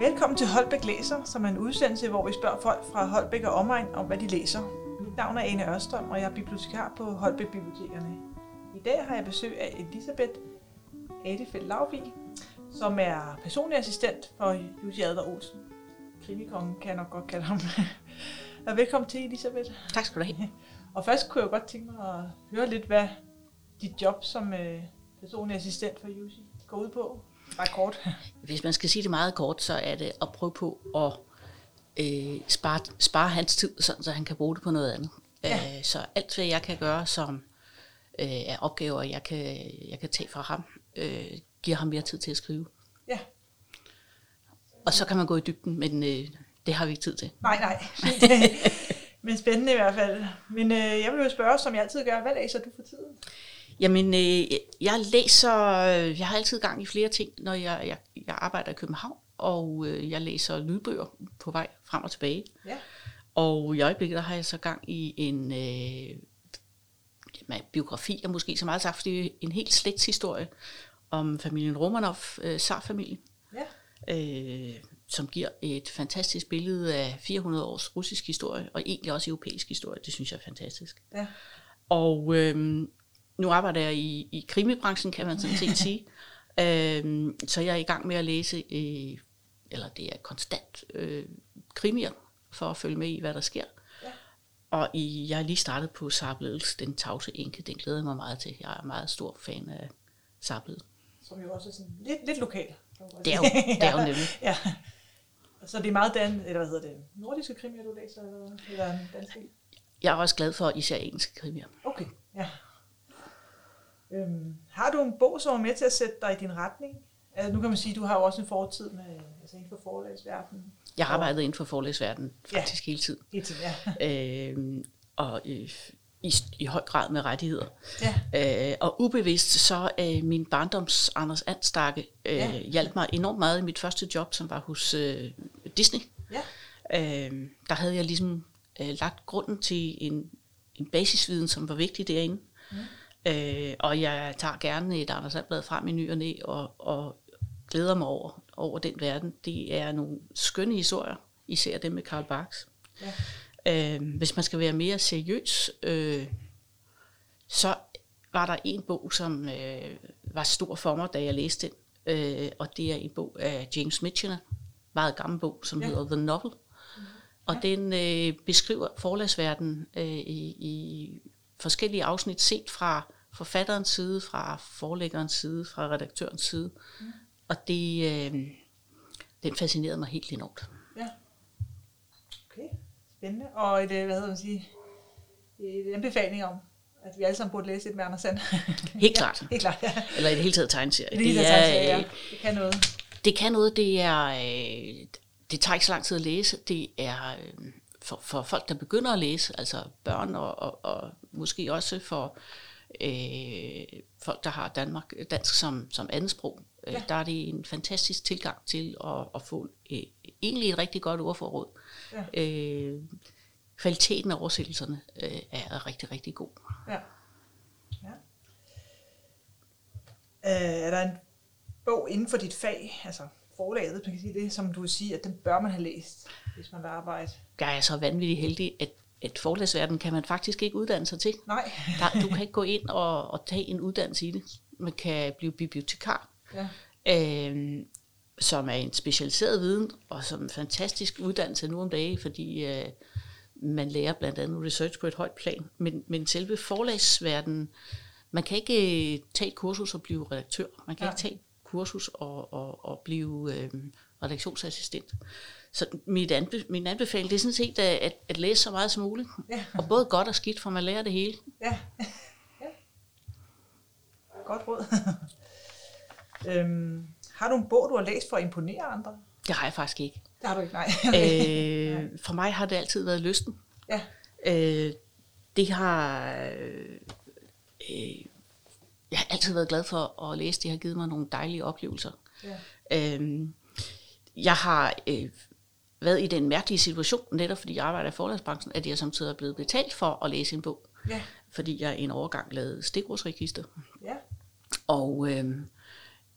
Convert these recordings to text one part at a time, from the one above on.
Velkommen til Holbæk Læser, som er en udsendelse, hvor vi spørger folk fra Holbæk og omegn om, hvad de læser. Mit navn er Ane Ørstrøm, og jeg er bibliotekar på Holbæk Bibliotekerne. I dag har jeg besøg af Elisabeth Adefeldt Lavvig, som er personlig assistent for Jussi Adler Olsen. Krimikongen kan jeg nok godt kalde ham. og velkommen til, Elisabeth. Tak skal du have. Og først kunne jeg godt tænke mig at høre lidt, hvad dit job som øh, personlig assistent for Jussi går ud på. Bare kort. Hvis man skal sige det meget kort, så er det at prøve på at øh, spare, spare hans tid, sådan, så han kan bruge det på noget andet. Ja. Øh, så alt, hvad jeg kan gøre, som øh, er opgaver, jeg kan, jeg kan tage fra ham, øh, giver ham mere tid til at skrive. Ja. Og så kan man gå i dybden, men øh, det har vi ikke tid til. Nej, nej. men spændende i hvert fald. Men øh, jeg vil jo spørge, som jeg altid gør, hvad læser du for tiden? Jamen, øh, jeg læser, øh, jeg har altid gang i flere ting, når jeg, jeg, jeg arbejder i København, og øh, jeg læser lydbøger på vej frem og tilbage. Ja. Og i øjeblikket der har jeg så gang i en øh, jamen, biografi, er måske så meget sagt, fordi det er en helt slægtshistorie om familien Romanov, øh, Tsar-familien, Ja. øh, som giver et fantastisk billede af 400 års russisk historie, og egentlig også europæisk historie. Det synes jeg er fantastisk. Ja. Og øh, nu arbejder jeg i, i krimibranchen, kan man sådan set sige. Øh, så jeg er i gang med at læse, øh, eller det er konstant, øh, krimier, for at følge med i, hvad der sker. Ja. Og i, jeg er lige startet på Sarbledels Den tavse enke. Den glæder jeg mig meget til. Jeg er meget stor fan af Sarbledel. Som jo også er sådan lidt, lidt lokal. Det er jo, det er jo nemlig. ja. Så det er meget dan, eller hvad hedder det, nordiske krimier, du læser, eller, eller dansk? Jeg er også glad for især engelske krimier. Okay, ja. Øhm, har du en bog, som er med til at sætte dig i din retning? Altså, nu kan man sige, at du har jo også en fortid med, altså inden for forlagsverdenen. Jeg har arbejdet inden for forlægsverdenen faktisk hele tiden. Hele tiden, ja. Øh, og øh, i, i høj grad med rettigheder. ja. Øh, og ubevidst så øh, min barndoms Anders Andstakke øh, Ja. ja. hjalp mig enormt meget i mit første job, som var hos øh, Disney. Ja. Øh, der havde jeg ligesom øh, lagt grunden til en, en basisviden, som var vigtig derinde. Mm. Øh, og jeg tager gerne et Anders Andblad frem i ny og næ, og, og glæder mig over, over den verden. Det er nogle skønne historier, især dem med Karl Barks. Ja. Øh, hvis man skal være mere seriøs, øh, så var der en bog, som øh, var stor for mig, da jeg læste den. Øh, og det er en bog af James Michener, meget gammel bog, som Ja. ja. hedder The Novel. Og den øh, beskriver forlagsverdenen øh, i, i forskellige afsnit set fra forfatterens side, fra forlæggerens side, fra redaktørens side. Mm. Og det, øh, den fascinerede mig helt enormt. ja. Okay, spændende. Og et, øh, hvad hedder man sige, et anbefaling om, at vi alle sammen burde læse et med Anders Sand. Helt klart. Helt klart, ja. Eller i det hele taget tegneserie. Det, det, er, er, ja. øh, det kan noget. Det kan noget, det er, øh, det tager ikke så lang tid at læse. Det er øh, for, for folk, der begynder at læse, altså børn og, og, og måske også for øh, folk, der har Danmark, dansk som, som andetsprog. Ja. Ja. Der er det en fantastisk tilgang til at, at få øh, egentlig et rigtig godt ordforråd. Ja. Øh, kvaliteten af oversættelserne øh, er rigtig, rigtig god. Ja. ja. Øh, er der en bog inden for dit fag, altså forlaget, man kan sige det, som du vil sige, at den bør man have læst, hvis man vil arbejde? Jeg er så vanvittigt heldig, at, at forlagsverdenen kan man faktisk ikke uddanne sig til. Nej. Der, du kan ikke gå ind og, og tage en uddannelse i det. Man kan blive bibliotekar, ja. øh, som er en specialiseret viden, og som en fantastisk uddannelse nu om dagen, fordi øh, man lærer blandt andet research på et højt plan. Men, men selve forlagsverdenen, man kan ikke øh, tage et kursus og blive redaktør. Man kan Nej. ikke tage et kursus og, og, og blive øh, redaktionsassistent. Så mit anbe, min anbefaling, det er sådan set at, at, læse så meget som muligt. Ja. Og både godt og skidt, for man lærer det hele. Ja. ja. Godt råd. øhm, har du en bog, du har læst for at imponere andre? Det har jeg faktisk ikke. Det har du ikke, nej. øh, for mig har det altid været lysten. ja. Øh, det har... Øh, jeg har altid været glad for at læse. Det har givet mig nogle dejlige oplevelser. ja. Øh, jeg har øh, været i den mærkelige situation, netop fordi jeg arbejder i forlagsbranchen, at jeg samtidig er blevet betalt for at læse en bog. Ja. Fordi jeg en overgang lavede stikordsregister. Ja. Og øh,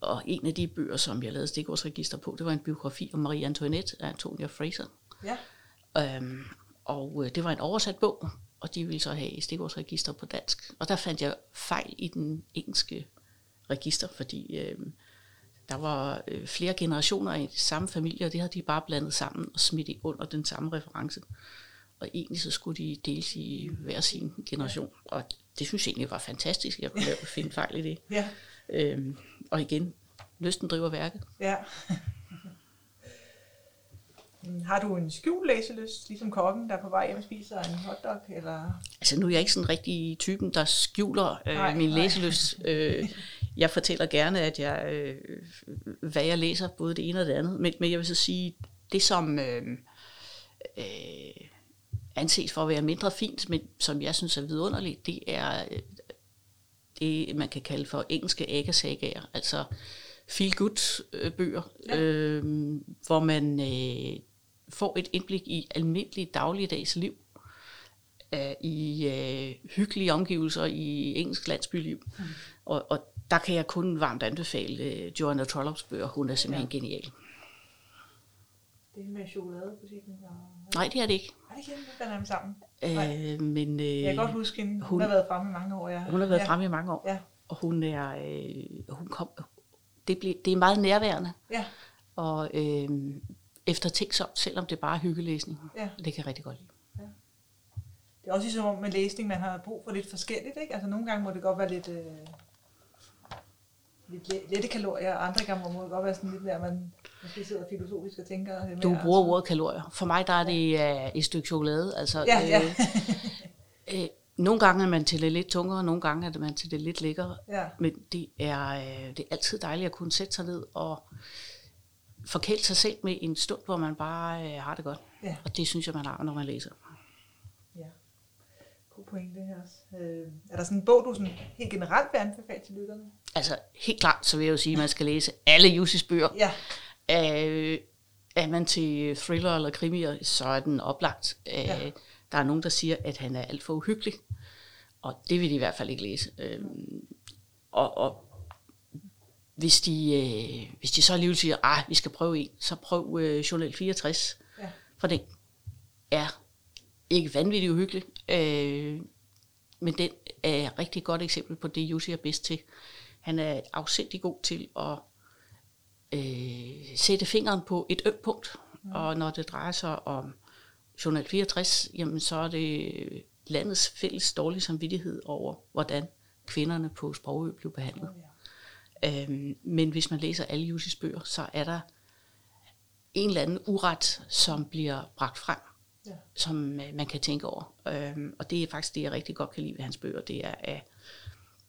og en af de bøger, som jeg lavede stikordsregister på, det var en biografi om Marie Antoinette af Antonia Fraser. Ja. Øhm, og øh, det var en oversat bog, og de ville så have stikordsregister på dansk. Og der fandt jeg fejl i den engelske register, fordi øh, der var øh, flere generationer i samme familie, og det havde de bare blandet sammen og smidt under den samme reference. Og egentlig så skulle de deles i hver sin generation, og det synes jeg egentlig var fantastisk, jeg kunne lave, finde fejl i det. Ja. Øhm, og igen, lysten driver værket. Ja. Har du en skjult læselyst, ligesom kokken, der er på vej hjem og spiser en hotdog? Eller? Altså nu er jeg ikke sådan rigtig typen, der skjuler øh, Nej, min nej. læselyst. Øh, jeg fortæller gerne, at jeg, øh, hvad jeg læser, både det ene og det andet. Men, men jeg vil så sige, det som øh, øh, anses for at være mindre fint, men som jeg synes er vidunderligt, det er øh, det, man kan kalde for engelske æggesagager, altså feel-good øh, bøger, Ja. øh, hvor man øh, får et indblik i almindelig dagligdags liv, øh, i øh, hyggelige omgivelser i engelsk landsbyliv. Mm. Og, og der kan jeg kun varmt anbefale øh, Joanna Trollops bøger. Hun er simpelthen ja. genial. Det med chokoladebutikken? Og... Nej, det er det ikke. Nej, det jeg dem sammen. Nej. Øh, men øh, Jeg kan godt huske hende. Hun, hun- har været fremme i mange år. Ja. hun har været ja. fremme i mange år. Ja. Og hun er, øh, hun kom, det, blev, det er meget nærværende. Ja. Og øh, eftertænksomt, selvom det bare er hyggelæsning. Ja. Det kan jeg rigtig godt lide. Det er også ligesom om med læsning, man har brug for lidt forskelligt. Ikke? Altså nogle gange må det godt være lidt, øh, lidt le- lette kalorier, og andre gange må det godt være sådan lidt mere, man måske sidder filosofisk og tænker. lidt Du mere, bruger altså. ordet kalorier. For mig der er det øh, et stykke chokolade. Altså, Ja, ja. Øh, øh, nogle gange er man til det lidt tungere, nogle gange er man til det lidt lækkere. ja. Men det er, øh, det er altid dejligt at kunne sætte sig ned og forkæle sig selv med en stund, hvor man bare øh, har det godt. Ja. Og det synes jeg, man har, når man læser. God pointe her også. Øh, er der sådan en bog, du sådan helt generelt vil anbefale til lytterne? Altså helt klart, så vil jeg jo sige, at man skal læse alle Jussis bøger. Ja. Øh, er man til thriller eller krimier, så er den oplagt. Øh, Ja. Der er nogen, der siger, at han er alt for uhyggelig, og det vil de i hvert fald ikke læse. Øh, og, og hvis de, øh, hvis de så alligevel siger, at vi skal prøve en, så prøv øh, Journal 64, Ja. for den er ikke vanvittigt uhyggelig, øh, men den er et rigtig godt eksempel på det, Jussi er bedst til. Han er afsindig god til at øh, sætte fingeren på et ømt punkt, mm. og når det drejer sig om Journal 64, jamen så er det landets fælles dårlige samvittighed over, hvordan kvinderne på Sprogø blev behandlet. ja. Øhm, men hvis man læser alle Jussis bøger, så er der en eller anden uret, som bliver bragt frem, Ja. som øh, man kan tænke over. Øhm, og det er faktisk det, jeg rigtig godt kan lide ved hans bøger. Det er, at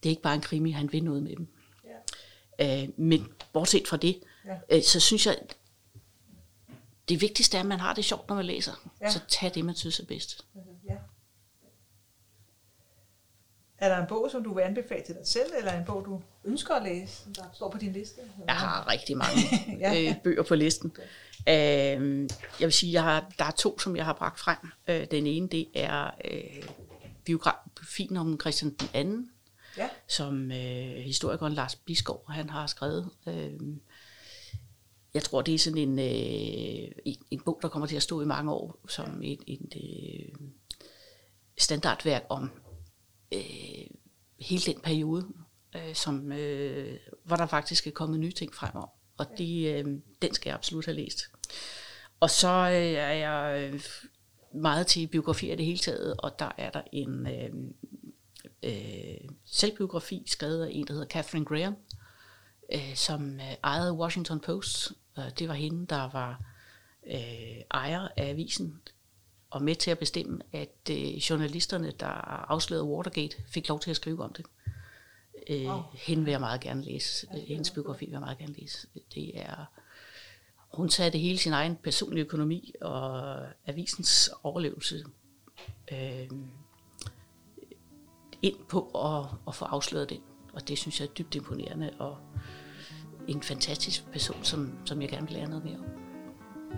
det er ikke bare en krimi, han vil noget med dem. Ja. Øh, men bortset fra det, Ja. øh, så synes jeg, det vigtigste er, at man har det sjovt, når man læser. Ja. Så tag det, man synes er bedst. Ja. Er der en bog, som du vil anbefale til dig selv, eller en bog, du ønsker at læse, som der står på din liste? Jeg har rigtig mange Ja. øh, bøger på listen. Øh, jeg vil sige, jeg har, der er to, som jeg har bragt frem. Øh, den ene, det er øh, biografien om Christian den anden, Ja, som øh, historikeren Lars Biskov, han har skrevet. Øh, jeg tror, det er sådan en, øh, en, en bog, der kommer til at stå i mange år, som et, et øh, standardværk om øh, hele den periode, øh, som, øh, hvor der faktisk er kommet nye ting frem om. Og det, øh, den skal jeg absolut have læst. Og så øh, er jeg øh, meget til biografier i det hele taget, og der er der en øh, øh, selvbiografi skrevet af en, der hedder Catherine Graham, øh, som øh, ejede Washington Post. Øh, det var hende, der var øh, ejer af avisen, og med til at bestemme, at øh, journalisterne, der afslørede Watergate, fik lov til at skrive om det. Øh, Wow. Hende vil jeg meget gerne læse. Øh, Hendes biografi vil jeg meget gerne læse. Det er, hun satte hele sin egen personlige økonomi og avisens overlevelse øh, ind på at, at få afsløret den. Og det synes jeg er dybt imponerende, og en fantastisk person, som, som jeg gerne vil lære noget mere om.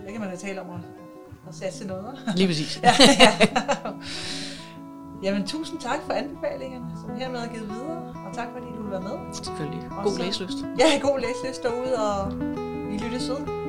det kan man da tale om at, at satse noget. Lige præcis. ja, ja. Jamen, tusind tak for anbefalingerne, som hermed er givet videre. Og tak fordi du vil være med. Selvfølgelig. Og God så- læselyst. Ja, god læselyst derude, og vi lyttes ved.